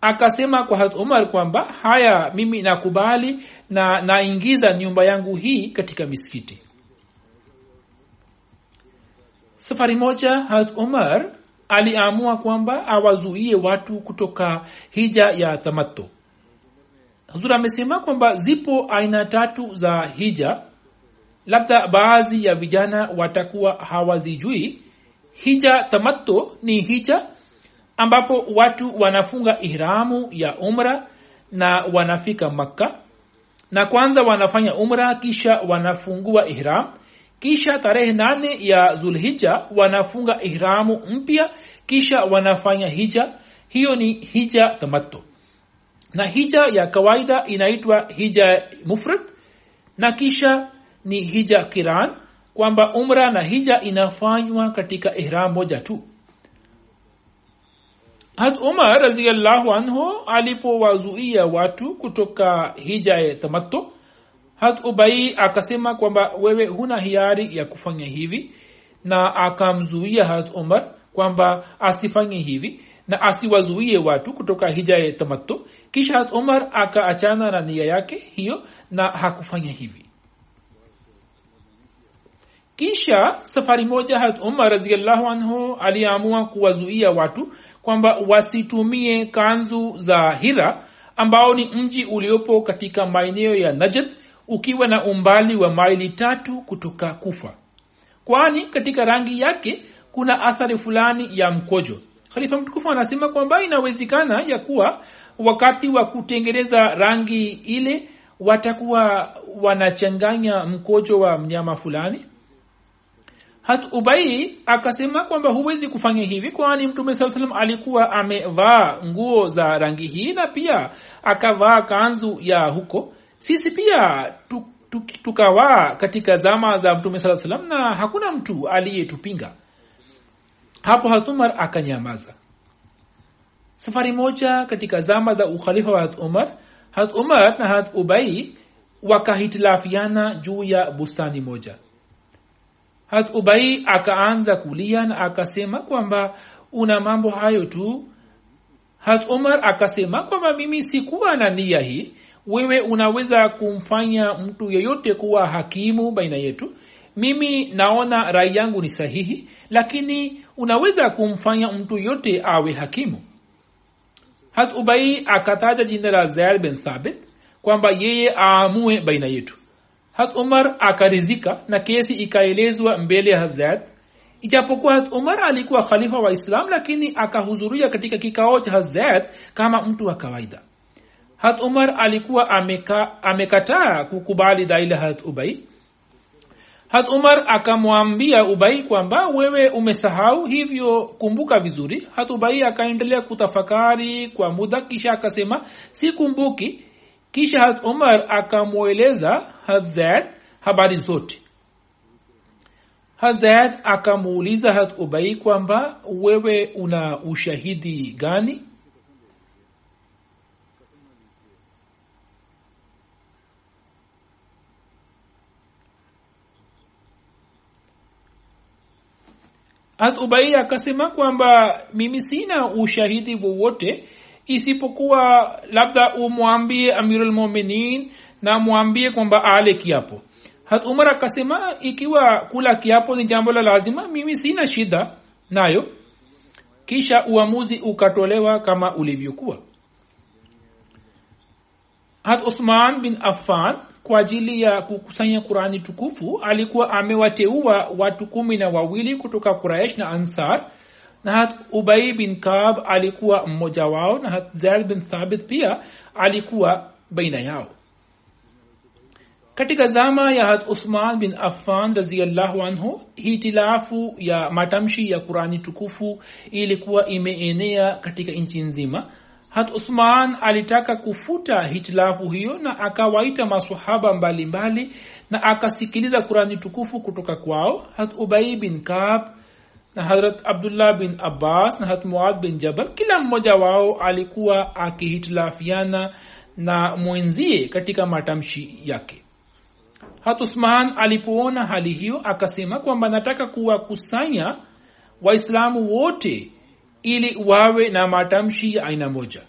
Akasema kwa hat umar kwamba haya mimi nakubali na naingiza nyumba yangu hii katika misikiti. Safari moja hat umar aliamua kwamba awazuie watu kutoka hija ya tamato huzur amesema kwamba zipo aina tatu za hija. Labda baadhi ya vijana watakuwa hawazijui. Hija tamatto ni hija ambapo watu wanafunga ihramu ya umra na wanafika makka. Na kwanza wanafanya umra kisha wanafungua ihram. Kisha tarehe nane ya zulhija wanafunga ihramu mpya kisha wanafanya hija. Hiyo ni hija tamato na hija ya kawaida inaitwa hija mufrad na kisha ni hija kiran kwamba umra na hija inafanywa katika ihram moja tu. Hat umar raziallahu anhu alipowazuia watu kutoka hija ya tamato hat ubai akasema kwamba wewe huna hiari ya kufanya hivi na akamzuia hat umar kwamba asifanye hivi na asiwazuie watu kutoka hija ya tamato kisha umar akaachana na nia yake hiyo na hakufanya hivi. Kisha safari moja hat umar raziallahu anhu aliamua kuwazuia watu kwamba wasitumie kanzu za hira ambao ni mji uliopo katika maeneo ya najd ukiwa na umbali wa maili tatu kutoka kufa. Kwani katika rangi yake kuna athari fulani ya mkojo khalifa mtukufu anasema kwamba inawezekana ya kuwa wakati wa kutengeneza rangi ile watakuwa wanachanganya mkojo wa mnyama fulani. Hat ubai akasema kwamba huwezi kufanya hivi kwani mtume saa salam alikuwa amevaa nguo za rangi hii na pia akavaa kanzu ya huko. Sisi pia tukawaa tuka katika zama za mtume saa salam na hakuna mtu aliyetupinga hapo umar akanyamaza. Safari moja katika zama za ukhalifa wa hat umar na hat ubai wakahitilafiana juu ya bustani moja. Hat ubai akaanza kulia na akasema kwamba una mambo hayo tu. Hat umar akasema kwamba mimi sikuwa na nia hii. Wewe unaweza kumfanya mtu yeyote kuwa hakimu baina yetu mimi naona rai yangu ni sahihi lakini unaweza kumfanya mtu yote awe hakimu. Hat ubai akataja jina la zaid bin thabit kwamba yeye aamue baina yetu. Hat umar akarizika na kesi ikaelezwa mbele ya hazad ijapokuwa hat umar alikuwa khalifa wa islam lakini akahudhuria katika kikao cha hazad kama mtu wa kawaida. Hat umar alikuwa ameka, amekataa kukubali dai hat ubai hat umar akamwambia ubai kwamba wewe umesahau hivyo kumbuka vizuri. Hat ubai akaendelea kutafakari kwa muda kisha akasema sikumbuki. Kisha hat umar akamweleza hazad habari zote. Hazad akamuuliza hat ubai kwamba wewe una ushahidi gani hat akasema kwamba mimi sina ushahidi wowote isipokuwa labda umwambie amirulmuminin na mwambie kwamba ale kiapo. Hat umar akasema ikiwa kula kiapo ni jambo la lazima mimi sina shida nayo. Kisha uamuzi ukatolewa kama ulivyokuwa. Hat uthman bin affan kwa ajili ya kukusanya qurani tukufu alikuwa amewateua watu kumi na wawili kutoka quraish na ansar. Na hat ubai bin kab alikuwa mmoja wao na hat zaid bin thabit pia alikuwa baina yao. Katika zama ya hat uthman bin affan raziallahu anhu hitilafu ya matamshi ya qurani tukufu ilikuwa imeenea katika nchi nzima hat uthman alitaka kufuta hitilafu hiyo na akawaita masahaba mbalimbali na akasikiliza qurani tukufu kutoka kwao. Hat ubai bin kab na harat abdullah bin abbas na hat muad bin jabal kila mmoja wao alikuwa akihitilafiana na mwenzie katika matamshi yake. Hat uthman alipoona hali hiyo akasema kwamba nataka kuwakusanya waislamu wote ili wawe na matamshi ya aina moja.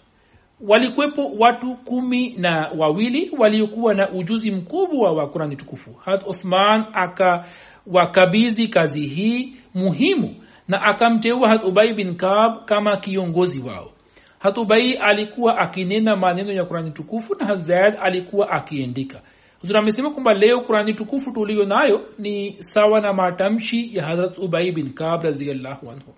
Walikwepo watu kumi na wawili waliokuwa na ujuzi mkubwa wa kurani tukufu. Had uthman akawakabizi kazi hii muhimu na akamteua had ubai bin kab kama kiongozi wao. Had ubai alikuwa akinena maneno ya kurani tukufu na hazad alikuwa akiendika huzuri amesema kwamba leo kurani tukufu tuliyo nayo ni sawa na matamshi ya hadrat ubai bin kab raziallahu anhu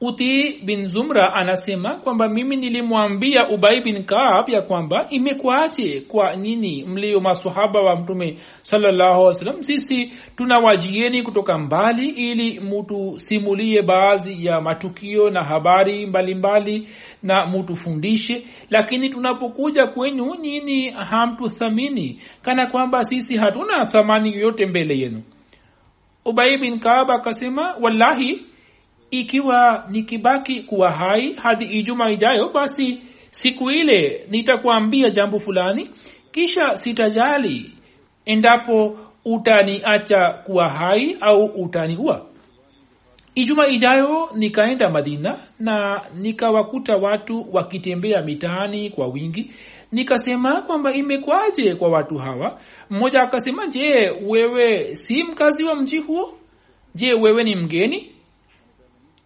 uti bin zumra anasema kwamba mimi nilimwambia ubai bin kaab ya kwamba imekwache kwa nini mlio masahaba wa mtume salallahu sisi tunawajieni kutoka mbali ili mutusimulie baadhi ya matukio na habari mbalimbali mbali, na mutufundishe. Lakini tunapokuja kwenyu nyini hamtuthamini kana kwamba sisi hatuna thamani yoyote mbele yenu. Ubai bin kaab akasema wallahi ikiwa nikibaki kuwa hai hadi ijuma ijayo basi siku ile nitakuambia jambo fulani kisha sitajali endapo utaniacha kuwa hai au utaniua. Ijuma ijayo nikaenda madina na nikawakuta watu wakitembea mitaani kwa wingi. Nikasema kwamba imekwaje kwa watu hawa? Mmoja akasema je wewe si mkazi wa mji huo? Je wewe ni mgeni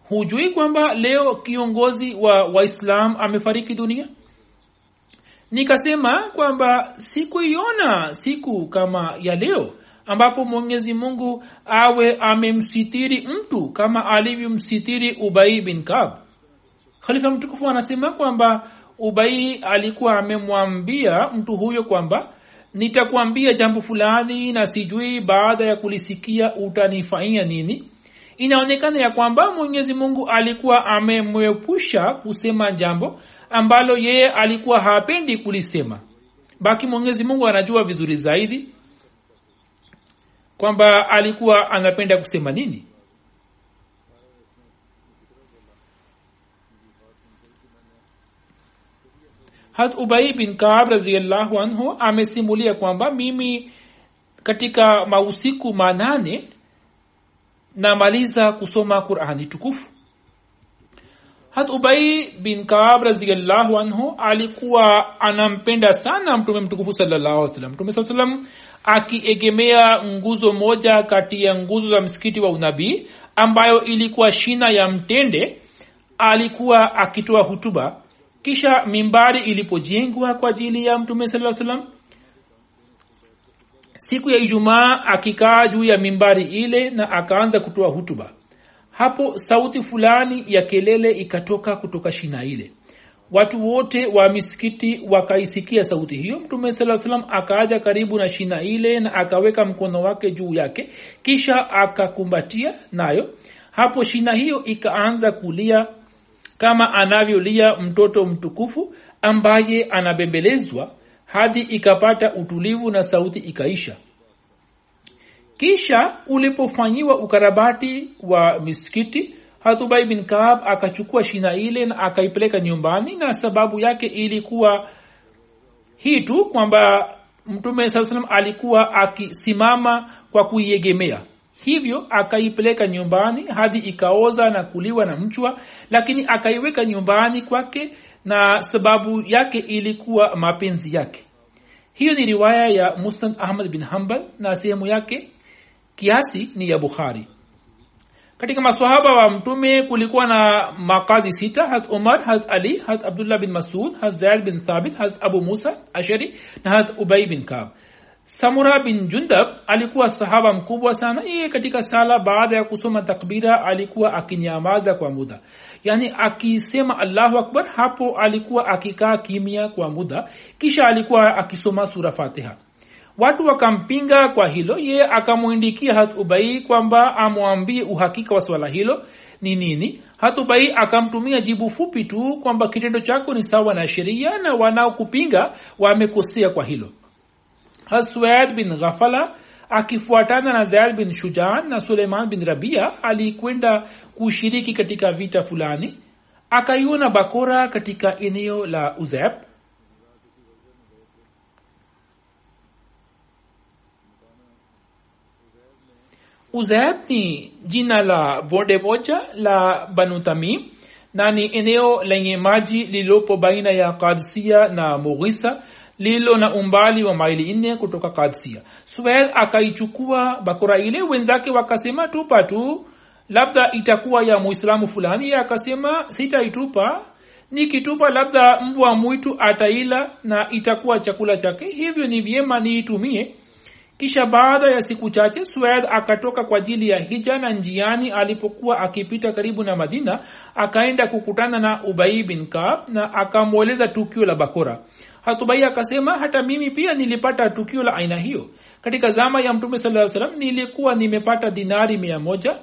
hujui kwamba leo kiongozi wa waislam amefariki dunia? Nikasema kwamba sikuiona siku kama ya leo ambapo mwenyezi mungu awe amemsitiri mtu kama alivyomsitiri ubai bin kab khalifa mtukufu anasema kwamba ubai alikuwa amemwambia mtu huyo kwamba nitakuambia jambo fulani na sijui baada ya kulisikia utanifanyia nini inaonekana ya kwamba mwenyezi mungu alikuwa amemwepusha kusema jambo ambalo yeye alikuwa hapendi kulisema. Baki mwenyezi mungu anajua vizuri zaidi kwamba alikuwa anapenda kusema nini. Hat ubai bin kaab raziallahu anhu amesimulia kwamba mimi katika mausiku manane namaliza kusoma qurani tukufu. Hat ubai bin kaab raziallahu anhu alikuwa anampenda sana mtume mtukufu salllahu salam mtume saa salam akiegemea nguzo moja kati ya nguzo za msikiti wa unabii ambayo ilikuwa shina ya mtende alikuwa akitoa hutuba. Kisha mimbari ilipojengwa kwa ajili ya mtume saa salam siku ya ijumaa akikaa juu ya mimbari ile na akaanza kutoa hutuba. Hapo sauti fulani ya kelele ikatoka kutoka shina ile. Watu wote wa misikiti wakaisikia sauti hiyo. Mtume saa salam akaaja karibu na shina ile na akaweka mkono wake juu yake kisha akakumbatia nayo. Hapo shina hiyo ikaanza kulia kama anavyolia mtoto mtukufu ambaye anabembelezwa hadi ikapata utulivu na sauti ikaisha. Kisha ulipofanyiwa ukarabati wa misikiti hatubai bin kaab akachukua shina ile na akaipeleka nyumbani na sababu yake ilikuwa hii tu kwamba mtume saa salam alikuwa akisimama kwa kuiegemea. Hivyo akaipeleka nyumbani hadi ikaoza na kuliwa na mchwa lakini akaiweka nyumbani kwake na sababu yake ilikuwa mapenzi yake hiyo ni riwaya ya musnad ahmad bin hambal na sehemu yake kiasi ni ya bukhari. Katika maswahaba wa mtume kulikuwa na makazi sita hat umar hat ali hat abdullah bin masud hat zaid bin thabit hat abu musa ashari na hat ubai bin kab samura bin jundab alikuwa sahaba mkubwa sana. Yeye katika sala baada ya kusoma takbira alikuwa akinyamaza kwa muda. Yaani akisema allahu akbar hapo alikuwa akikaa kimya kwa muda. Kisha alikuwa akisoma sura fatiha. Watu wakampinga kwa hilo. Yeye akamwindikia hatubai kwamba amwambie uhakika wa swala hilo. Ni nini? Hatubai akamtumia jibu fupi tu kwamba kitendo chako ni sawa na sheria na wanaokupinga wamekosea kwa hilo haswad bin ghafala akifuatana na zaid bin shujan na suleiman bin rabia alikwenda kushiriki katika vita fulani akaiona bakora katika eneo la uzeb. Uzeb ni jina la bonde moja la banu tamim na ni eneo lenye maji lililopo baina ya kadsia na mughisa lililo na umbali wa maili nne kutoka kadsia. Suel akaichukua bakora ile wenzake wakasema tupa tu. Labda itakuwa ya muislamu fulani. Ye akasema sitaitupa. Nikitupa labda mbwa mwitu ataila na itakuwa chakula chake. Hivyo ni vyema niitumie. Kisha baada ya siku chache swed akatoka kwa ajili ya hija na njiani alipokuwa akipita karibu na madina akaenda kukutana na ubai bin kab na akamweleza tukio la bakora hatubai akasema hata mimi pia nilipata tukio la aina hiyo. Katika zama ya mtume saa salam nilikuwa nimepata dinari mia moja.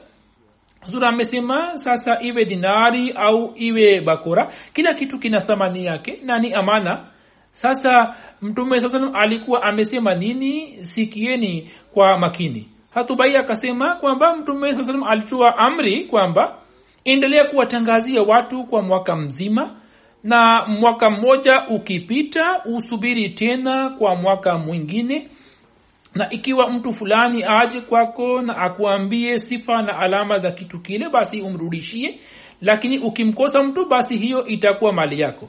Zura amesema sasa iwe dinari au iwe bakora kila kitu kina thamani yake na ni amana. Sasa mtume saa salam alikuwa amesema nini? Sikieni kwa makini. Hatubai akasema kwamba mtume saa salam alitoa amri kwamba endelea kuwatangazia watu kwa mwaka mzima na mwaka mmoja ukipita usubiri tena kwa mwaka mwingine. Na ikiwa mtu fulani aje kwako na akuambie sifa na alama za kitu kile basi umrudishie. Lakini ukimkosa mtu basi hiyo itakuwa mali yako.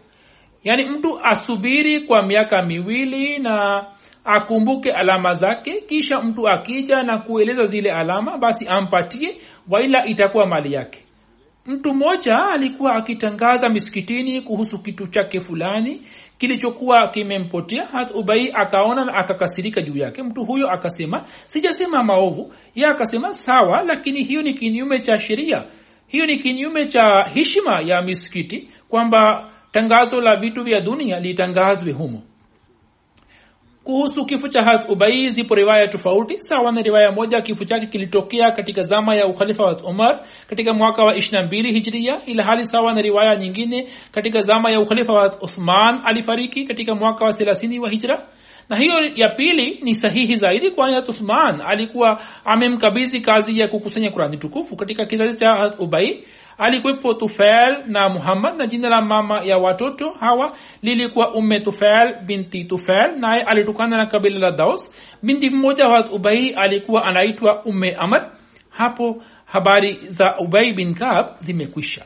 Yaani mtu asubiri kwa miaka miwili na akumbuke alama zake. Kisha mtu akija na kueleza zile alama basi ampatie waila itakuwa mali yake mtu mmoja alikuwa akitangaza misikitini kuhusu kitu chake fulani kilichokuwa kimempotea. Ubai akaona na akakasirika juu yake. Mtu huyo akasema sijasema maovu. Ye akasema sawa lakini hiyo ni kinyume cha sheria. Hiyo ni kinyume cha heshima ya misikiti kwamba tangazo la vitu vya dunia litangazwe humo kuhusu kifo cha hat ubai zipo riwaya tofauti. Sawa na riwaya moja kifo chake kilitokea katika zama ya ukhalifa wa umar katika mwaka wa ishirina mbili hijria ila hali sawa na riwaya nyingine katika zama ya ukhalifa wa uthman alifariki katika mwaka wa thelathini wa hijra na hiyo ya pili ni sahihi zaidi kwani hat uthman. Alikuwa amemkabidhi kazi ya kukusanya kurani tukufu katika kizazi cha ubai alikuwepo tufail na muhammad na jina la mama ya watoto hawa lilikuwa umme tufail binti tufail. Naye alitokana na kabila la daus. Binti mmoja wa ubai alikuwa anaitwa umme amr hapo habari za ubai bin kab zimekwisha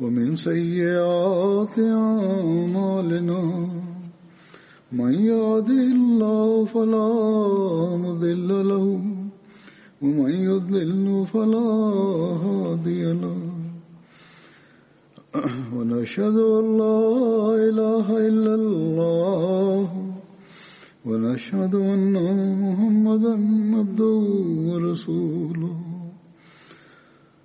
ومن سيئات أعمالنا من يهده الله فلا مضل له ومن يضلل فلا هادي له. ونشهد أن لا إله إلا الله. ونشهد أن محمدا عبده ورسوله.